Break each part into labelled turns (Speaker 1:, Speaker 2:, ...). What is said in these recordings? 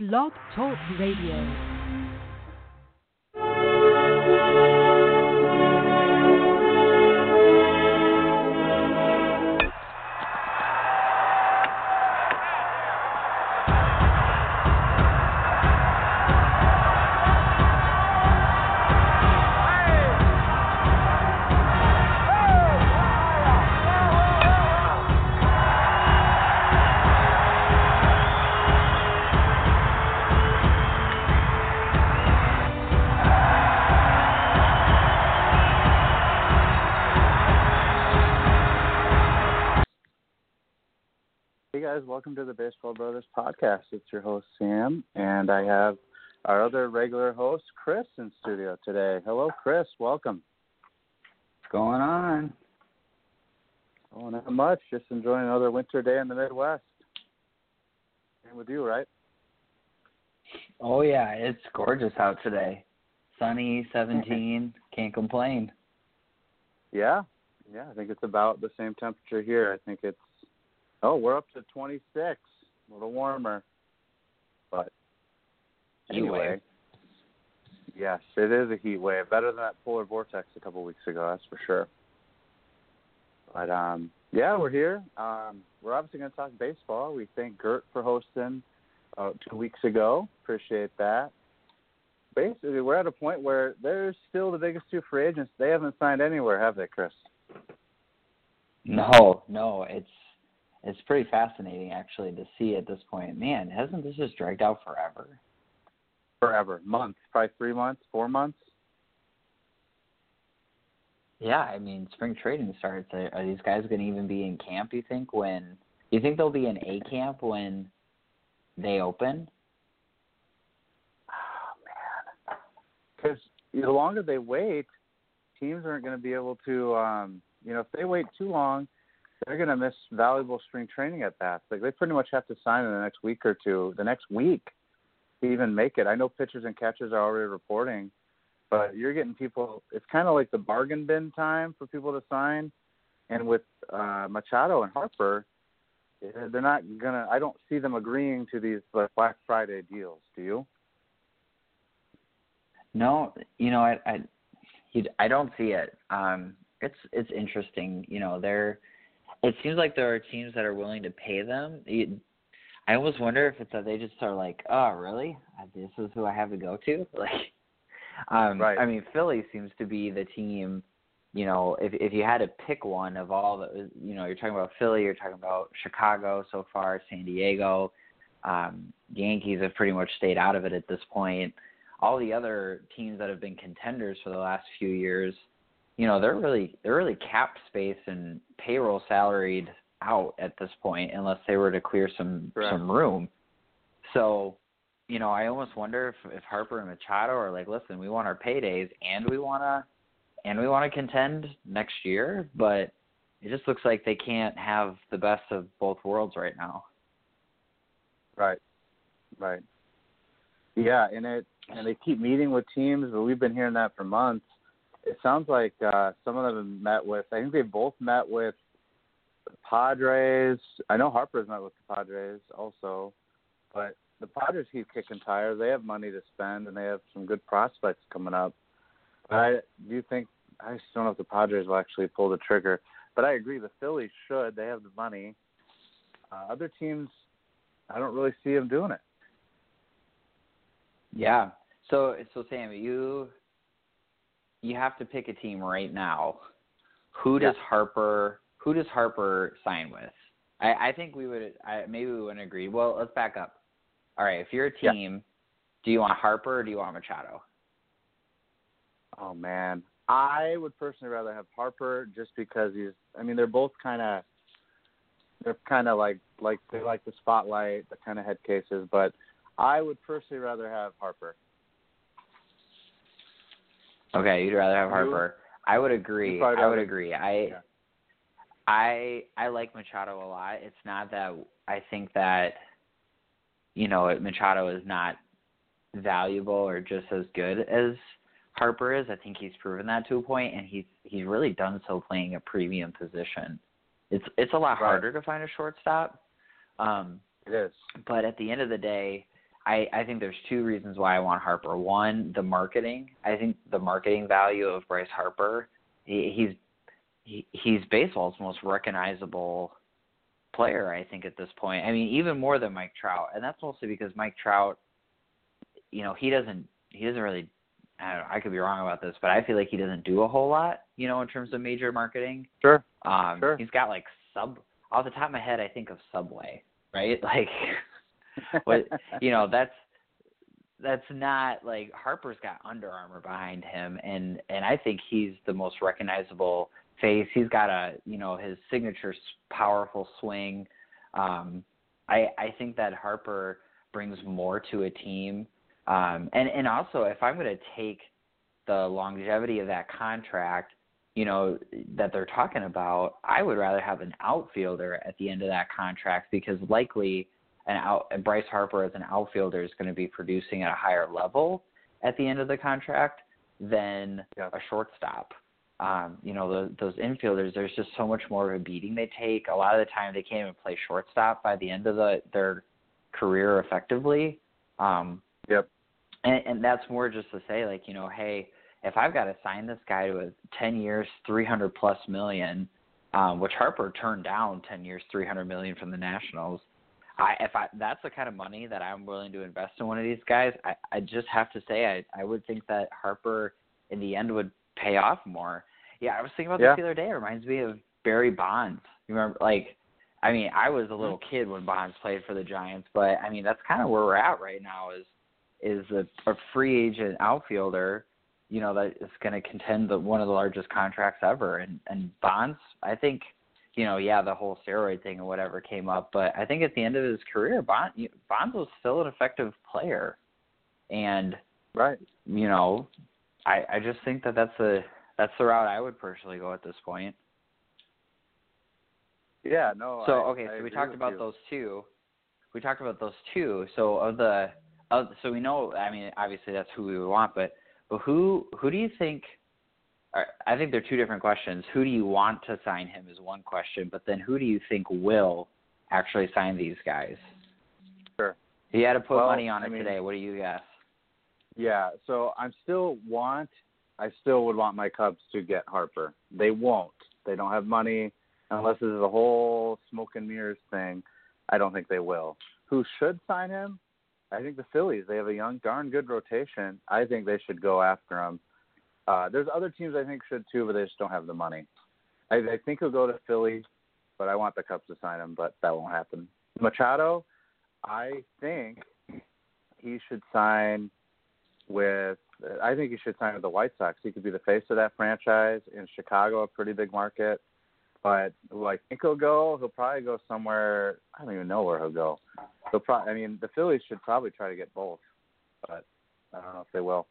Speaker 1: Blog Talk Radio.
Speaker 2: Brothers podcast. It's your host Sam, and I have our other regular host Chris in studio today. Hello, Chris. Welcome.
Speaker 3: What's going on?
Speaker 2: Oh, not much. Just enjoying another winter day in the Midwest. Same with you, right?
Speaker 3: Oh yeah, it's gorgeous out today. Sunny, 17. Can't complain.
Speaker 2: Yeah, yeah. I think it's about the same temperature here. I think it's oh, we're up to 26, a little warmer. But anyway, yes, it is a heat wave. Better than that polar vortex a couple weeks ago, that's for sure. But um, yeah, we're here. Um, we're obviously going to talk baseball. We thank Gert for hosting uh, two weeks ago. Appreciate that. Basically, we're at a point where they're still the biggest two free agents. They haven't signed anywhere, have they, Chris?
Speaker 3: No, no, it's it's pretty fascinating actually to see at this point. Man, hasn't this just dragged out forever?
Speaker 2: Forever, months, probably three months, four months.
Speaker 3: Yeah, I mean, spring trading starts. Are, are these guys going to even be in camp? You think when? You think they'll be in a camp when they open?
Speaker 2: Oh man, because the longer they wait, teams aren't going to be able to. um You know, if they wait too long, they're going to miss valuable spring training at bats. Like they pretty much have to sign in the next week or two, the next week, to even make it. I know pitchers and catchers are already reporting, but you're getting people. It's kind of like the bargain bin time for people to sign. And with uh, Machado and Harper, eh, they're not gonna. I don't see them agreeing to these Black Friday deals. Do you?
Speaker 3: No, you know, I I I don't see it. Um it's it's interesting, you know, there it seems like there are teams that are willing to pay them. I almost wonder if it's that they just are like, "Oh, really? Uh, This is who I have to go to?" Like um
Speaker 2: Right.
Speaker 3: I mean, Philly seems to be the team, you know, if if you had to pick one of all the you know, you're talking about Philly, you're talking about Chicago so far, San Diego, um Yankees have pretty much stayed out of it at this point all the other teams that have been contenders for the last few years, you know, they're really they're really cap space and payroll salaried out at this point unless they were to clear some
Speaker 2: Correct.
Speaker 3: some room. So, you know, I almost wonder if if Harper and Machado are like, listen, we want our paydays and we wanna and we want to contend next year, but it just looks like they can't have the best of both worlds right now.
Speaker 2: Right. Right. Yeah, and it and they keep meeting with teams, but we've been hearing that for months. It sounds like uh some of them met with I think they both met with the Padres. I know Harper's met with the Padres also. But the Padres keep kicking tires. They have money to spend and they have some good prospects coming up. But I do think I just don't know if the Padres will actually pull the trigger. But I agree the Phillies should. They have the money. Uh, other teams I don't really see them doing it.
Speaker 3: Yeah. So so Sam, you you have to pick a team right now. Who does
Speaker 2: Yeah.
Speaker 3: Harper who does Harper sign with? I, I think we would I maybe we wouldn't agree. Well, let's back up. All right, if you're a
Speaker 2: Yeah.
Speaker 3: team, do you want Harper or do you want Machado?
Speaker 2: Oh man, I would personally rather have Harper just because he's. I mean, they're both kind of. They're kind of like like they like the spotlight, the kind of head cases, but I would personally rather have Harper.
Speaker 3: Okay, you'd rather have? Harper. I would agree. I would agree. I
Speaker 2: Yeah.
Speaker 3: I I like Machado a lot. It's not that I think that you know Machado is not valuable or just as good as Harper is. I think he's proven that to a point, and he's he's really done so playing a premium position. It's it's a lot
Speaker 2: Right.
Speaker 3: harder to find a shortstop. Um,
Speaker 2: It is.
Speaker 3: but at the end of the day, I, I think there's two reasons why I want Harper. One, the marketing. I think the marketing value of Bryce Harper. He, he's he, he's baseball's most recognizable player. I think at this point. I mean, even more than Mike Trout, and that's mostly because Mike Trout, you know, he doesn't he doesn't really. I, don't know, I could be wrong about this, but I feel like he doesn't do a whole lot, you know, in terms of major marketing.
Speaker 2: Sure.
Speaker 3: Um,
Speaker 2: sure.
Speaker 3: He's got like sub. Off the top of my head, I think of Subway, right? Like but you know that's that's not like Harper's got Under Armour behind him, and and I think he's the most recognizable face. He's got a you know his signature powerful swing. Um, I I think that Harper brings more to a team, um, and and also if I'm going to take the longevity of that contract, you know that they're talking about, I would rather have an outfielder at the end of that contract because likely an out Bryce Harper as an outfielder is going to be producing at a higher level at the end of the contract than
Speaker 2: yeah.
Speaker 3: a shortstop. Um, you know, the, those infielders, there's just so much more of a beating they take. A lot of the time, they can't even play shortstop by the end of the their career effectively. Um,
Speaker 2: yep.
Speaker 3: And, and that's more just to say, like, you know, hey, if I've got to sign this guy to a 10 years, 300 plus million, um, which Harper turned down 10 years, 300 million from the Nationals. I if I that's the kind of money that I'm willing to invest in one of these guys, I I just have to say I I would think that Harper in the end would pay off more. Yeah, I was thinking about
Speaker 2: yeah.
Speaker 3: this the other day. It reminds me of Barry Bonds. You remember like I mean, I was a little
Speaker 2: Mm-hmm.
Speaker 3: kid when Bonds played for the Giants, but I mean that's kind of where we're at right now is is a, a free agent outfielder, you know, that is going to contend the one of the largest contracts ever and and Bonds, I think you know, yeah, the whole steroid thing or whatever came up, but I think at the end of his career, Bond, Bonds was still an effective player, and
Speaker 2: right,
Speaker 3: you know, I I just think that that's a that's the route I would personally go at this point.
Speaker 2: Yeah, no.
Speaker 3: So
Speaker 2: I,
Speaker 3: okay,
Speaker 2: I
Speaker 3: so we talked about
Speaker 2: you.
Speaker 3: those two. We talked about those two. So of the, of, so we know. I mean, obviously that's who we would want, but but who who do you think? I think they're two different questions. Who do you want to sign him is one question, but then who do you think will actually sign these guys?
Speaker 2: Sure.
Speaker 3: If you had to put
Speaker 2: well,
Speaker 3: money on it
Speaker 2: I mean,
Speaker 3: today, what do you guess?
Speaker 2: Yeah, so I'm still want I still would want my Cubs to get Harper. They won't. They don't have money unless this is a whole smoke and mirrors thing. I don't think they will. Who should sign him? I think the Phillies. They have a young, darn good rotation. I think they should go after him. Uh, there's other teams I think should too, but they just don't have the money. I, I think he'll go to Philly, but I want the Cubs to sign him, but that won't happen. Machado, I think he should sign with. I think he should sign with the White Sox. He could be the face of that franchise in Chicago, a pretty big market. But who I think he'll go, he'll probably go somewhere. I don't even know where he'll go. He'll probably. I mean, the Phillies should probably try to get both, but I don't know if they will.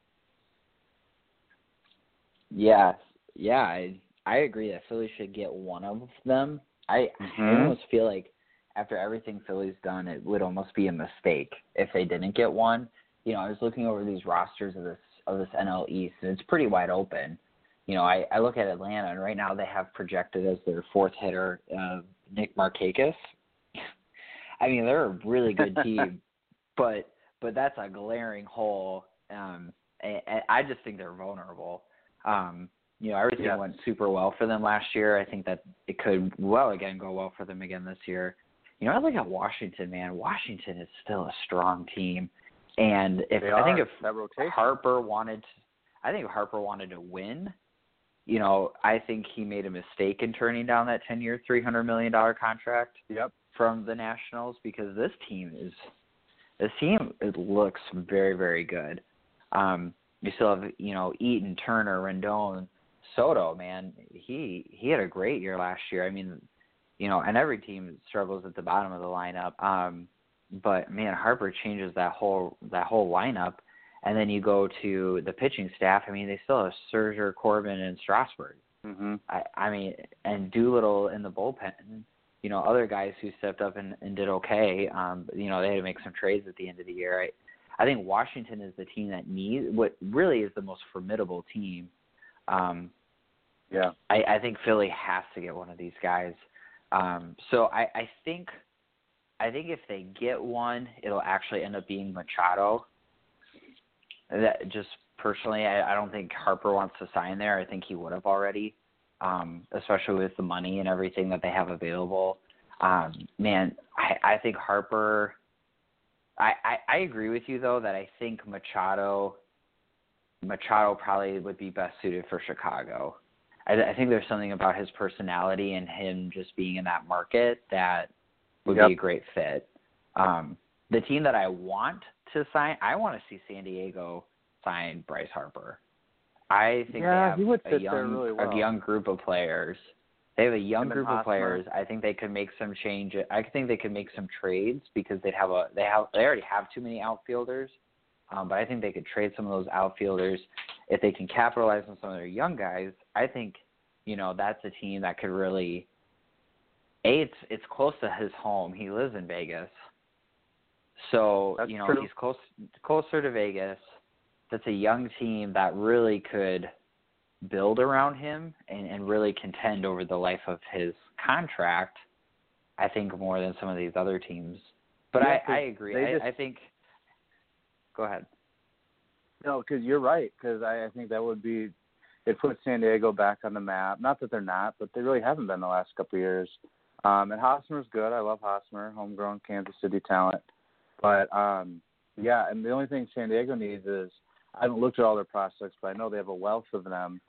Speaker 3: Yeah, yeah, I I agree that Philly should get one of them. I
Speaker 2: mm-hmm.
Speaker 3: I almost feel like after everything Philly's done, it would almost be a mistake if they didn't get one. You know, I was looking over these rosters of this of this NL East, and it's pretty wide open. You know, I, I look at Atlanta, and right now they have projected as their fourth hitter uh, Nick Markakis. I mean, they're a really good team, but but that's a glaring hole. Um, and, and I just think they're vulnerable. Um, you know, everything
Speaker 2: yeah.
Speaker 3: went super well for them last year. I think that it could well again go well for them again this year. You know, I look at Washington, man. Washington is still a strong team, and if I think if. Harper wanted, I think if Harper wanted to win, you know, I think he made a mistake in turning down that ten-year, three hundred million dollar contract.
Speaker 2: Yep.
Speaker 3: From the Nationals because this team is, this team it looks very very good. Um, you still have you know Eaton, Turner, Rendon, Soto. Man, he he had a great year last year. I mean, you know, and every team struggles at the bottom of the lineup. Um, but man, Harper changes that whole that whole lineup. And then you go to the pitching staff. I mean, they still have Scherzer, Corbin, and Strasburg.
Speaker 2: Mm-hmm.
Speaker 3: I, I mean, and Doolittle in the bullpen. You know, other guys who stepped up and, and did okay. Um, you know, they had to make some trades at the end of the year. I, I think Washington is the team that needs what really is the most formidable team. Um,
Speaker 2: yeah,
Speaker 3: I, I think Philly has to get one of these guys. Um, so I, I think I think if they get one, it'll actually end up being Machado. That just personally, I, I don't think Harper wants to sign there. I think he would have already, um, especially with the money and everything that they have available. Um, man, I, I think Harper. I, I, I agree with you though that I think Machado Machado probably would be best suited for Chicago. I, I think there's something about his personality and him just being in that market that would
Speaker 2: yep.
Speaker 3: be a great fit. Um, the team that I want to sign, I want to see San Diego sign Bryce Harper. I think
Speaker 2: yeah,
Speaker 3: they
Speaker 2: have
Speaker 3: a young
Speaker 2: really well.
Speaker 3: a young group of players. They have a young group of players. I think they could make some change. I think they could make some trades because they'd have a they have they already have too many outfielders. Um, but I think they could trade some of those outfielders if they can capitalize on some of their young guys. I think you know that's a team that could really. A, it's it's close to his home. He lives in Vegas, so
Speaker 2: that's
Speaker 3: you know
Speaker 2: true.
Speaker 3: he's close closer to Vegas. That's a young team that really could build around him and, and really contend over the life of his contract. I think more than some of these other teams. But
Speaker 2: Yeah,
Speaker 3: I, I agree. I,
Speaker 2: just-
Speaker 3: I think. Go ahead.
Speaker 2: No, because you're right. Because I, I think that would be it puts San Diego back on the map. Not that they're not, but they really haven't been the last couple of years. Um, and Hosmer's good. I love Hosmer, homegrown Kansas City talent. But um, yeah, and the only thing San Diego needs is I haven't looked at all their prospects, but I know they have a wealth of them.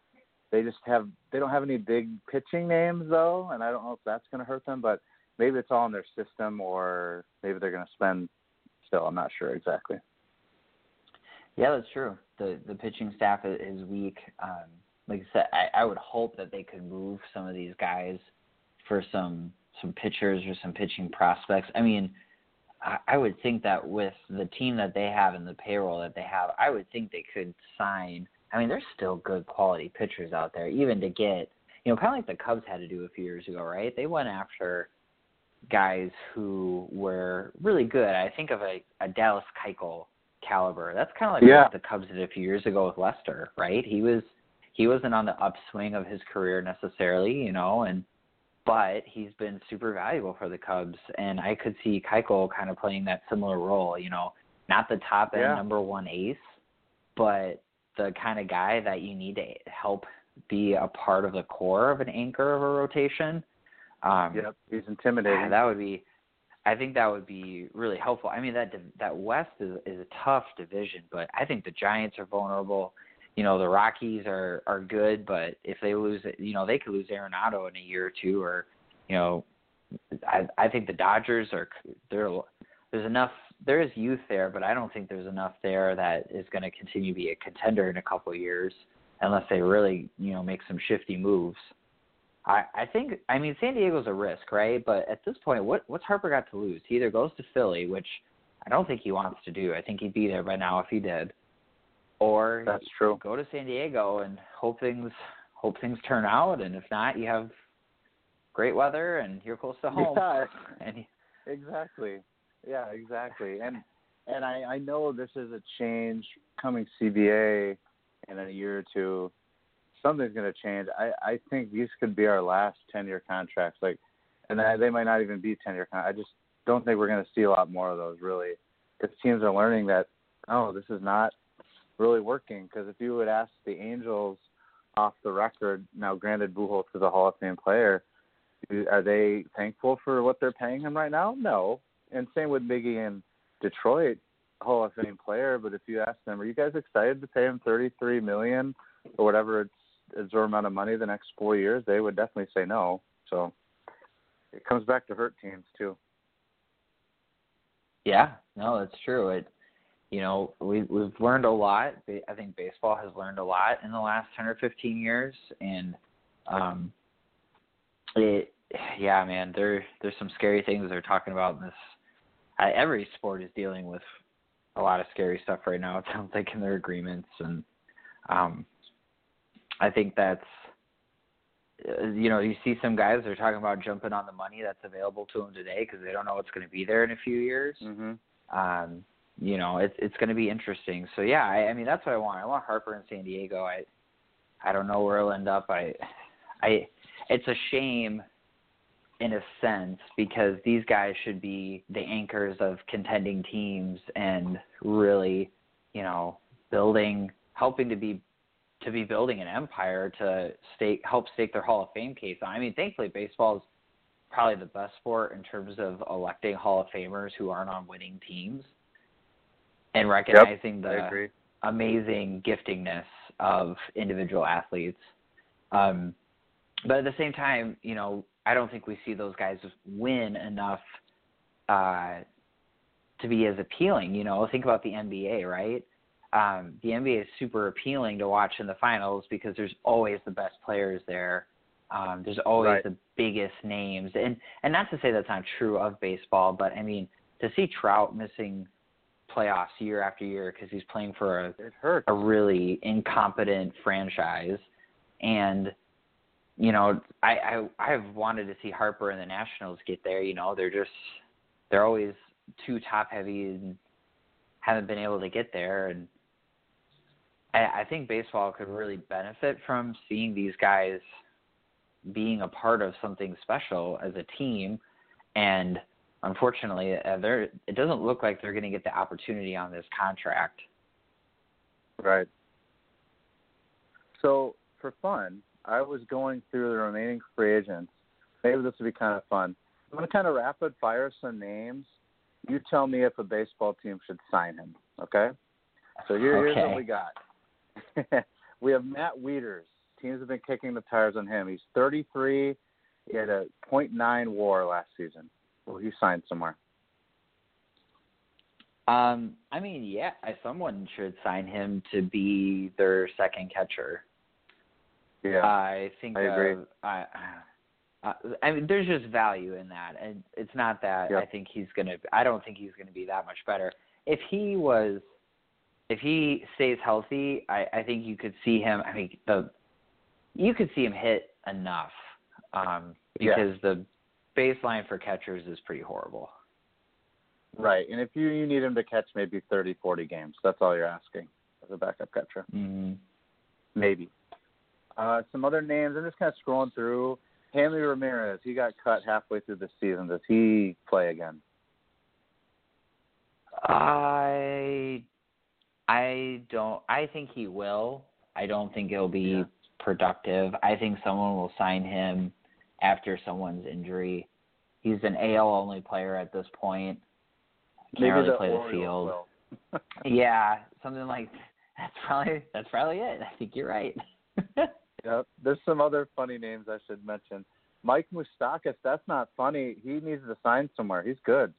Speaker 2: They just have they don't have any big pitching names though, and I don't know if that's going to hurt them. But maybe it's all in their system, or maybe they're going to spend. Still, I'm not sure exactly.
Speaker 3: Yeah, that's true. The the pitching staff is weak. Um, like I said, I, I would hope that they could move some of these guys for some some pitchers or some pitching prospects. I mean, I, I would think that with the team that they have and the payroll that they have, I would think they could sign. I mean, there's still good quality pitchers out there, even to get you know, kind of like the Cubs had to do a few years ago, right? They went after guys who were really good. I think of a, a Dallas Keuchel caliber. That's kind of like
Speaker 2: Yeah.
Speaker 3: what the Cubs did a few years ago with Lester, right? He was he wasn't on the upswing of his career necessarily, you know, and but he's been super valuable for the Cubs, and I could see Keuchel kind of playing that similar role, you know, not the top end
Speaker 2: Yeah.
Speaker 3: number one ace, but the kind of guy that you need to help be a part of the core of an anchor of a rotation. Um,
Speaker 2: Yep, he's intimidating.
Speaker 3: yeah, that would be. I think that would be really helpful. I mean, that that West is is a tough division, but I think the Giants are vulnerable. You know, the Rockies are are good, but if they lose, you know, they could lose Arenado in a year or two, or you know, I I think the Dodgers are there. There's enough. There is youth there, but I don't think there's enough there that is going to continue to be a contender in a couple of years, unless they really you know make some shifty moves. I, I think I mean San Diego's a risk, right? But at this point, what what's Harper got to lose? He either goes to Philly, which I don't think he wants to do. I think he'd be there by now if he did, or
Speaker 2: That's true.
Speaker 3: go to San Diego and hope things hope things turn out. And if not, you have great weather and you're close to home.
Speaker 2: Yeah,
Speaker 3: And
Speaker 2: exactly. Yeah, exactly. And and I, I know this is a change coming CBA in a year or two. Something's going to change. I, I think these could be our last 10 year contracts. Like, and they they might not even be 10 year contracts. I just don't think we're going to see a lot more of those really. Because teams are learning that, oh, this is not really working. Because if you would ask the Angels off the record, now granted, Pujols is a Hall of Fame player, are they thankful for what they're paying him right now? No. And same with Miggy in Detroit, Hall of Fame player. But if you ask them, are you guys excited to pay him thirty-three million or whatever it's absurd amount of money the next four years? They would definitely say no. So it comes back to hurt teams too.
Speaker 3: Yeah, no, that's true. It, you know, we we've learned a lot. I think baseball has learned a lot in the last ten or fifteen years, and um, it, yeah, man, there there's some scary things they're talking about in this. I, every sport is dealing with a lot of scary stuff right now. It sounds like in their agreements, and um, I think that's uh, you know, you see some guys they're talking about jumping on the money that's available to them today because they don't know what's going to be there in a few years.
Speaker 2: Mhm.
Speaker 3: Um, you know, it's it's going to be interesting. So yeah, I, I mean that's what I want. I want Harper in San Diego. I I don't know where he'll end up. I I it's a shame in a sense because these guys should be the anchors of contending teams and really, you know, building helping to be to be building an empire to stake help stake their Hall of Fame case. I mean, thankfully baseball is probably the best sport in terms of electing Hall of Famers who aren't on winning teams and recognizing
Speaker 2: yep,
Speaker 3: the amazing giftingness of individual athletes. Um, but at the same time, you know, I don't think we see those guys win enough uh, to be as appealing. You know, think about the NBA, right? Um, the NBA is super appealing to watch in the finals because there's always the best players there. Um, there's always
Speaker 2: right.
Speaker 3: the biggest names, and and not to say that's not true of baseball, but I mean to see Trout missing playoffs year after year because he's playing for a
Speaker 2: it hurts.
Speaker 3: a really incompetent franchise, and you know I I I've wanted to see Harper and the Nationals get there. You know they're just they're always too top heavy and haven't been able to get there and. I, I think baseball could really benefit from seeing these guys being a part of something special as a team and unfortunately uh, they're it doesn't look like they're going to get the opportunity on this contract
Speaker 2: right so for fun i was going through the remaining free agents maybe this would be kind of fun i'm going to kind of rapid fire some names you tell me if a baseball team should sign him okay so here,
Speaker 3: okay.
Speaker 2: here's what we got we have matt wieters teams have been kicking the tires on him. He's 33. He had a .9 WAR last season. Will he sign somewhere?
Speaker 3: Um, I mean, yeah, someone should sign him to be their second catcher.
Speaker 2: Yeah,
Speaker 3: I think
Speaker 2: I agree.
Speaker 3: Uh, I, uh, I mean, there's just value in that, and it's not that
Speaker 2: yep.
Speaker 3: I think he's gonna. I don't think he's gonna be that much better. If he was, if he stays healthy, I, I think you could see him. I mean, the you could see him hit enough um, because
Speaker 2: yeah.
Speaker 3: the baseline for catchers is pretty horrible.
Speaker 2: Right, and if you you need him to catch maybe thirty, forty games, that's all you're asking as a backup catcher.
Speaker 3: Mm-hmm.
Speaker 2: Maybe. Uh, some other names. I'm just kind of scrolling through. Hanley Ramirez. He got cut halfway through the season. Does he play again?
Speaker 3: I I don't. I think he will. I don't think it'll be
Speaker 2: yeah.
Speaker 3: productive. I think someone will sign him after someone's injury. He's an AL only player at this point. Can't
Speaker 2: Maybe
Speaker 3: really
Speaker 2: the
Speaker 3: play the
Speaker 2: Orioles
Speaker 3: field. yeah, something like that's probably that's probably it. I think you're right.
Speaker 2: yep. There's some other funny names I should mention. Mike Moustakas, that's not funny. He needs to sign somewhere. He's good.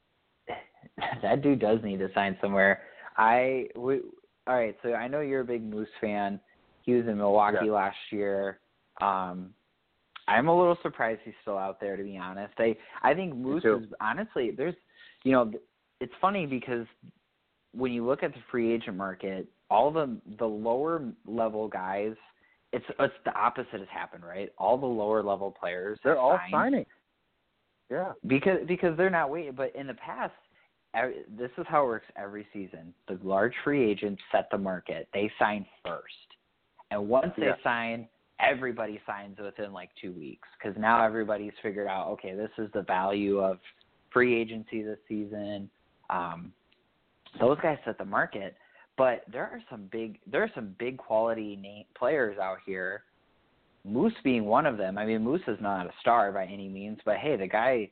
Speaker 3: that dude does need to sign somewhere. I we, all right. So I know you're a big Moose fan. He was in Milwaukee
Speaker 2: yeah.
Speaker 3: last year. Um, I'm a little surprised he's still out there, to be honest. I I think Moose is honestly there's, you know, it's funny because when you look at the free agent market, all the the lower level guys, it's it's the opposite has happened, right? All the lower level players
Speaker 2: they're all
Speaker 3: signed
Speaker 2: signing. Yeah.
Speaker 3: Because because they're not waiting. But in the past, this is how it works every season. The large free agents set the market. They sign first, and once they
Speaker 2: yeah.
Speaker 3: sign, everybody signs within like two weeks because now everybody's figured out. Okay, this is the value of free agency this season. Um, those guys set the market, but there are some big there are some big quality name players out here. Moose being one of them. I mean, Moose is not a star by any means, but hey, the guy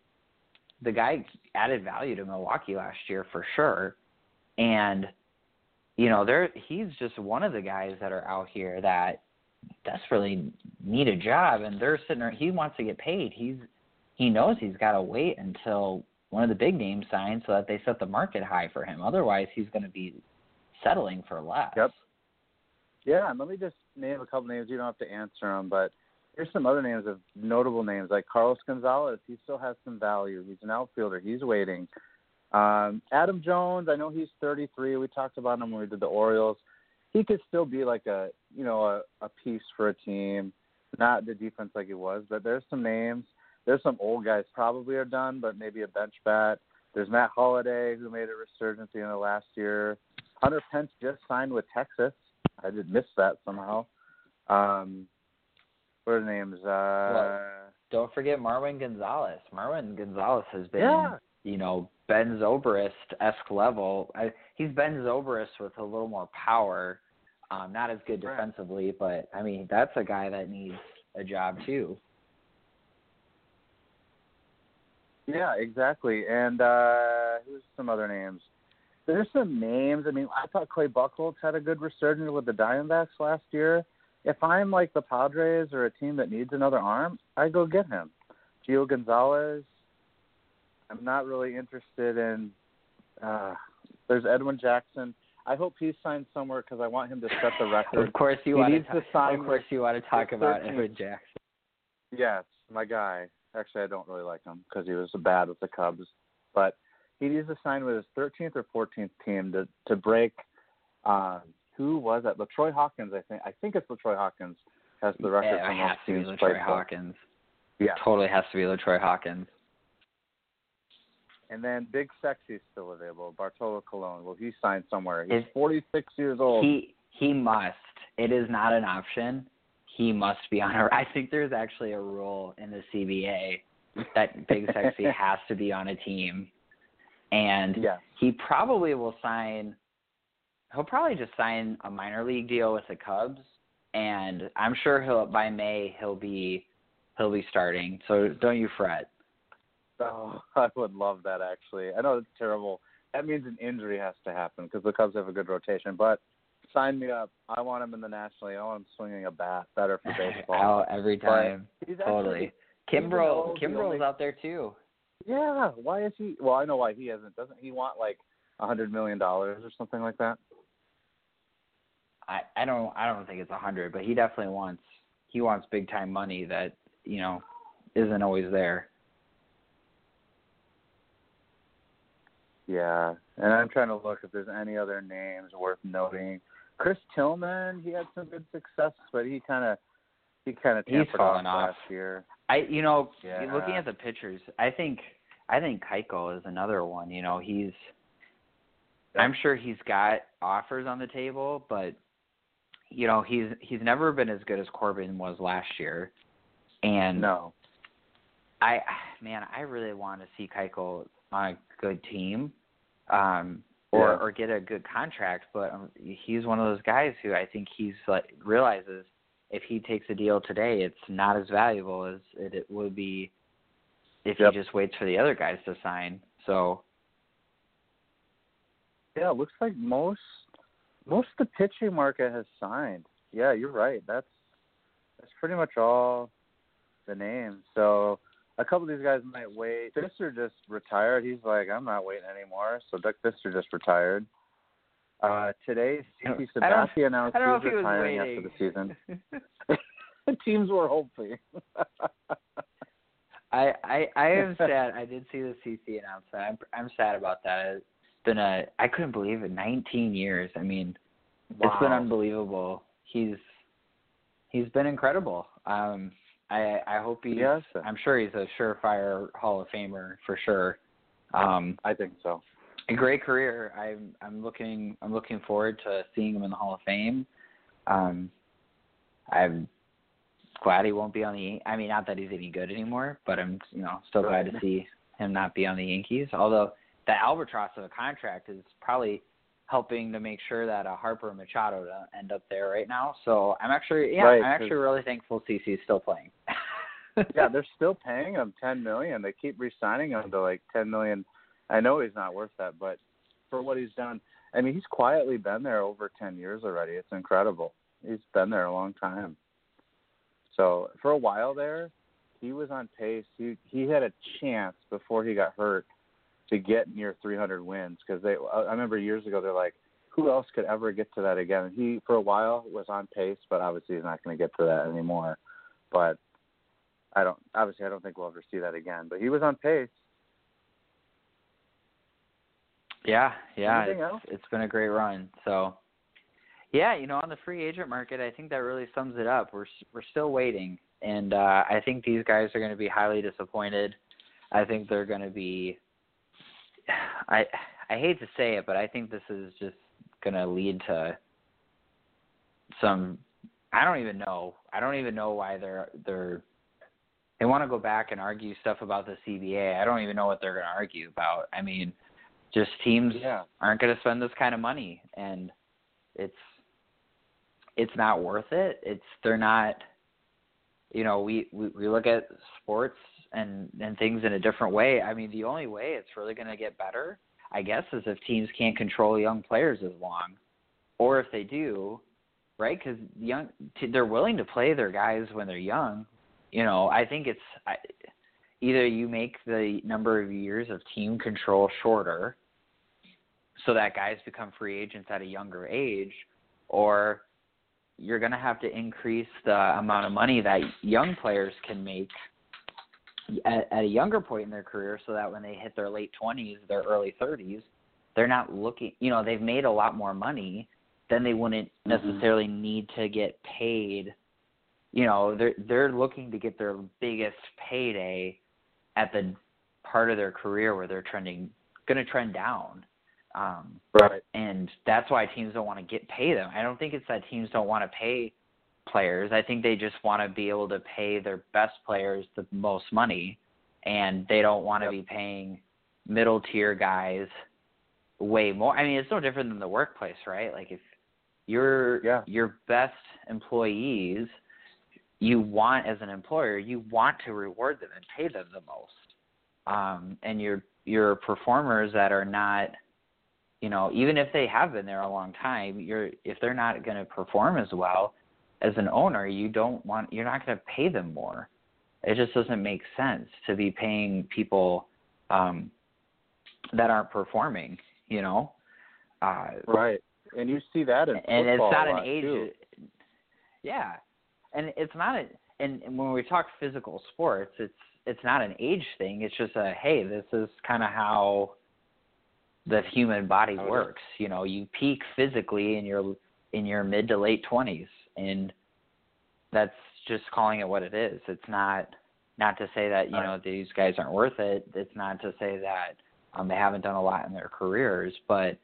Speaker 3: the guy added value to Milwaukee last year for sure. And you know, there he's just one of the guys that are out here that desperately need a job and they're sitting there he wants to get paid. He's he knows he's got to wait until one of the big names signs so that they set the market high for him. Otherwise, he's going to be settling for less.
Speaker 2: Yep. Yeah, and let me just name a couple names. You don't have to answer them, but here's some other names of notable names like Carlos Gonzalez. He still has some value. He's an outfielder. He's waiting. Um, Adam Jones. I know he's 33. We talked about him when we did the Orioles. He could still be like a you know a, a piece for a team. Not the defense like he was, but there's some names. There's some old guys probably are done, but maybe a bench bat. There's Matt Holliday who made a resurgence in the last year. Hunter Pence just signed with Texas. I did miss that somehow. Um, what are the names? Uh,
Speaker 3: well, don't forget Marwin Gonzalez. Marwin Gonzalez has been,
Speaker 2: Yeah.
Speaker 3: you know, Ben Zobrist esque level. I, he's Ben Zobrist with a little more power. Um, not as good
Speaker 2: Right.
Speaker 3: defensively, but I mean that's a guy that needs a job too.
Speaker 2: Yeah, exactly. And uh who's some other names? There's some names. I mean, I thought Clay Buchholz had a good resurgence with the Diamondbacks last year. If I'm like the Padres or a team that needs another arm, I go get him. Gio Gonzalez. I'm not really interested in. uh There's Edwin Jackson. I hope he signs somewhere because I want him to set the record.
Speaker 3: Of course you
Speaker 2: He
Speaker 3: want
Speaker 2: needs
Speaker 3: to.
Speaker 2: to sign
Speaker 3: of course you want to talk about Edwin Jackson.
Speaker 2: Yes, my guy. Actually, I don't really like him because he was bad with the Cubs, but he needs to sign with his 13th or 14th team to to break. Um, who was that? Latroy Hawkins, I think. I think it's Latroy Hawkins has the record
Speaker 3: Yeah,
Speaker 2: for
Speaker 3: it has to be Latroy
Speaker 2: for.
Speaker 3: Hawkins.
Speaker 2: Yeah,
Speaker 3: Totally has to be Latroy Hawkins.
Speaker 2: and then Big Sexy's still available. Bartolo Colon. Will he sign somewhere? He's
Speaker 3: Is-
Speaker 2: 46 years old.
Speaker 3: He he must. It is not an option. He must be on a. I think there's actually a rule in the CBA that Big Sexy has to be on a team, and
Speaker 2: yeah,
Speaker 3: he probably will sign. He'll probably just sign a minor league deal with the Cubs, and I'm sure he'll by May he'll be he'll be starting. So don't you fret.
Speaker 2: Oh, I would love that actually. I know it's terrible. That means an injury has to happen because the Cubs have a good rotation. But sign me up. I want him in the National League. I want him swinging a bat. Better for baseball.
Speaker 3: oh, every
Speaker 2: But
Speaker 3: time.
Speaker 2: he's
Speaker 3: Totally.
Speaker 2: Actually,
Speaker 3: Kimbrel Kimbrel's
Speaker 2: only-
Speaker 3: out there too.
Speaker 2: Yeah. Why is he? Well, I know why he hasn't. Doesn't he want like a hundred million dollars or something like that?
Speaker 3: I I don't I don't think it's a hundred, but he definitely wants he wants big time money that you know isn't always there.
Speaker 2: Yeah. And I'm trying to look if there's any other names worth noting. Chris Tillman, he had some good success, but he kind of he kind of tampered off
Speaker 3: off.
Speaker 2: last year.
Speaker 3: I you know
Speaker 2: Yeah.
Speaker 3: looking at the pitchers, I think I think Keuchel is another one. You know he's I'm sure he's got offers on the table, but you know he's he's never been as good as Corbin was last year, and
Speaker 2: No.
Speaker 3: I man, I really want to see Keuchel on a good team, um, or
Speaker 2: Yeah.
Speaker 3: or get a good contract. But um, he's one of those guys who I think he's like realizes if he takes a deal today, it's not as valuable as it, it would be if
Speaker 2: Yep.
Speaker 3: he just waits for the other guys to sign. So
Speaker 2: Yeah, it looks like most most of the pitching market has signed. Yeah, you're right. That's that's pretty much all the names. So a couple of these guys might wait. Fister just retired. He's like, I'm not waiting anymore. So Doug Fister just retired. Uh, today, CC
Speaker 3: don't- I don't-
Speaker 2: Sabathia announced
Speaker 3: I don't know
Speaker 2: he's
Speaker 3: he was
Speaker 2: retiring
Speaker 3: waiting.
Speaker 2: after the season. Teams were hoping.
Speaker 3: I I I am sad. I did see the CC announcement. I'm I'm sad about that. It's been a I couldn't believe it. 19 years. I mean, it's been unbelievable. He's he's been incredible. Um, I I hope he.
Speaker 2: Yes.
Speaker 3: I'm sure he's a surefire Hall of Famer for sure. Um,
Speaker 2: I think so.
Speaker 3: A great career. I'm I'm looking I'm looking forward to seeing him in the Hall of Fame. Um, I'm glad he won't be on the. I mean, not that he's any good anymore, but I'm you know still glad to see him not be on the Yankees. Although the albatross of a contract is probably helping to make sure that uh, Harper and Machado don't end up there right now. So I'm actually yeah
Speaker 2: Right,
Speaker 3: I'm actually really thankful CC's still playing.
Speaker 2: yeah, they're still paying him ten million. They keep re-signing him to like ten million. I know he's not worth that, but for what he's done, I mean, he's quietly been there over ten years already. It's incredible. He's been there a long time. So for a while there, he was on pace. He he had a chance before he got hurt to get near 300 wins because they. I remember years ago they're like, who else could ever get to that again? And he for a while was on pace, but obviously he's not going to get to that anymore. But I don't obviously I don't think we'll ever see that again. But he was on pace.
Speaker 3: Yeah, yeah, it's, it's been a great run. So, yeah, you know, on the free agent market, I think that really sums it up. We're we're still waiting, and uh, I think these guys are going to be highly disappointed. I think they're going to be. I I hate to say it, but I think this is just going to lead to some. I don't even know. I don't even know why they're they're they want to go back and argue stuff about the CBA. I don't even know what they're going to argue about. I mean, just teams
Speaker 2: yeah.
Speaker 3: aren't going to spend this kind of money, and it's it's not worth it. It's they're not. You know, we we, we look at sports and and things in a different way. I mean, the only way it's really going to get better, I guess, is if teams can't control young players as long, or if they do, right? Because young they're willing to play their guys when they're young. You know, I think it's I, either you make the number of years of team control shorter, so that guys become free agents at a younger age, or you're going to have to increase the amount of money that young players can make at, at a younger point in their career so that when they hit their late 20s, their early 30s, they're not looking, you know, they've made a lot more money, then they wouldn't
Speaker 2: mm-hmm.
Speaker 3: necessarily mm-hmm. need to get paid. You know, they're they're looking to get their biggest payday at the part of their career where they're trending going to trend down. Um,
Speaker 2: right.
Speaker 3: And that's why teams don't want to get pay them. I don't think it's that teams don't want to pay players. I think they just want to be able to pay their best players the most money, and they don't want
Speaker 2: yep.
Speaker 3: to be paying middle tier guys way more. I mean, it's no different than the workplace, right? Like if your
Speaker 2: yeah.
Speaker 3: your best employees, you want as an employer, you want to reward them and pay them the most. Um, and your your performers that are not you know, even if they have been there a long time, you're if they're not going to perform as well, as an owner, you don't want you're not going to pay them more. It just doesn't make sense to be paying people um, that aren't performing. You know. Uh,
Speaker 2: right, and you see that in
Speaker 3: and it's not
Speaker 2: an
Speaker 3: age.
Speaker 2: Too.
Speaker 3: Yeah, and it's not a. And when we talk physical sports, it's it's not an age thing. It's just a hey, this is kind of how the human body works. You know, you peak physically in your in your mid to late twenties, and that's just calling it what it is. It's not not to say that you know these guys aren't worth it. It's not to say that um, they haven't done a lot in their careers, but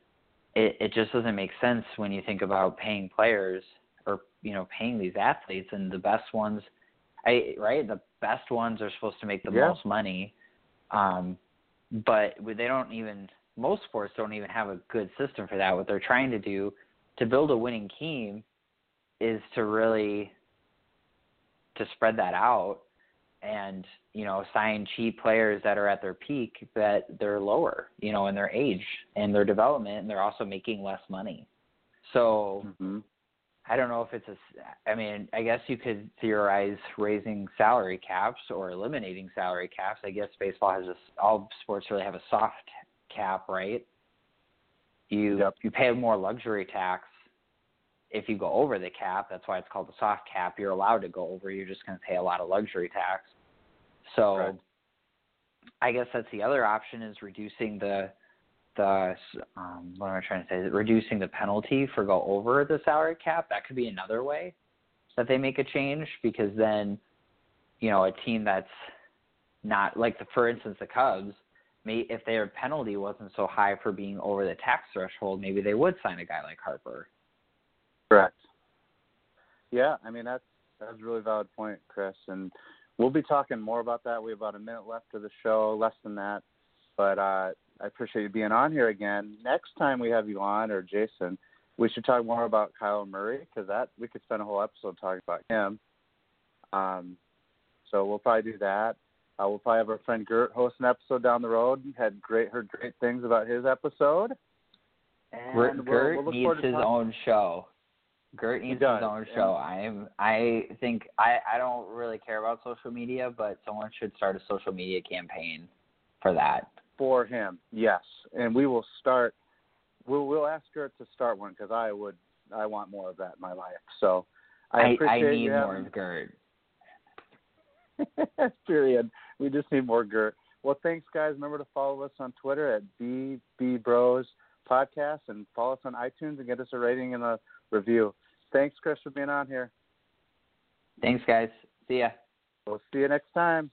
Speaker 3: it it just doesn't make sense when you think about paying players or you know paying these athletes and the best ones. I right the best ones are supposed to make the
Speaker 2: yeah.
Speaker 3: most money, um, but they don't even most sports don't even have a good system for that. What they're trying to do to build a winning team is to really to spread that out and you know sign cheap players that are at their peak that they're lower you know in their age and their development and they're also making less money so
Speaker 2: mm-hmm.
Speaker 3: I don't know if it's a i mean i guess you could theorize raising salary caps or eliminating salary caps i guess baseball has a all sports really have a soft cap right you
Speaker 2: yep.
Speaker 3: you pay more luxury tax if you go over the cap, that's why it's called the soft cap. You're allowed to go over. You're just going to pay a lot of luxury tax. So,
Speaker 2: right.
Speaker 3: I guess that's the other option is reducing the the um, what am I trying to say? Reducing the penalty for go over the salary cap. That could be another way that they make a change because then, you know, a team that's not like the for instance the Cubs may if their penalty wasn't so high for being over the tax threshold, maybe they would sign a guy like Harper
Speaker 2: Correct. Yeah, I mean that's that's a really valid point, Chris, and we'll be talking more about that. We have about a minute left of the show, less than that, but uh, I appreciate you being on here again. Next time we have you on, or Jason, we should talk more about Kyler Murray because that we could spend a whole episode talking about him. Um, so we'll probably do that. Uh, we'll probably have our friend Gert host an episode down the road. Had great heard great things about his episode. And
Speaker 3: Gert,
Speaker 2: we'll, we'll
Speaker 3: needs his
Speaker 2: talking.
Speaker 3: own show. Gert needs his own show. I'm I think I I don't really care about social media, but someone should start a social media campaign for that.
Speaker 2: For him, yes, and we will start. We'll we'll ask Gert to start one because I would I want more of that in my life. So I,
Speaker 3: I I need more
Speaker 2: having...
Speaker 3: of Gert.
Speaker 2: Period. We just need more Gert. Well, thanks, guys. Remember to follow us on Twitter at BB Bros Podcast and follow us on iTunes and get us a rating and a review. Thanks, Chris, for being on here.
Speaker 3: Thanks, guys. See ya.
Speaker 2: We'll see you next time.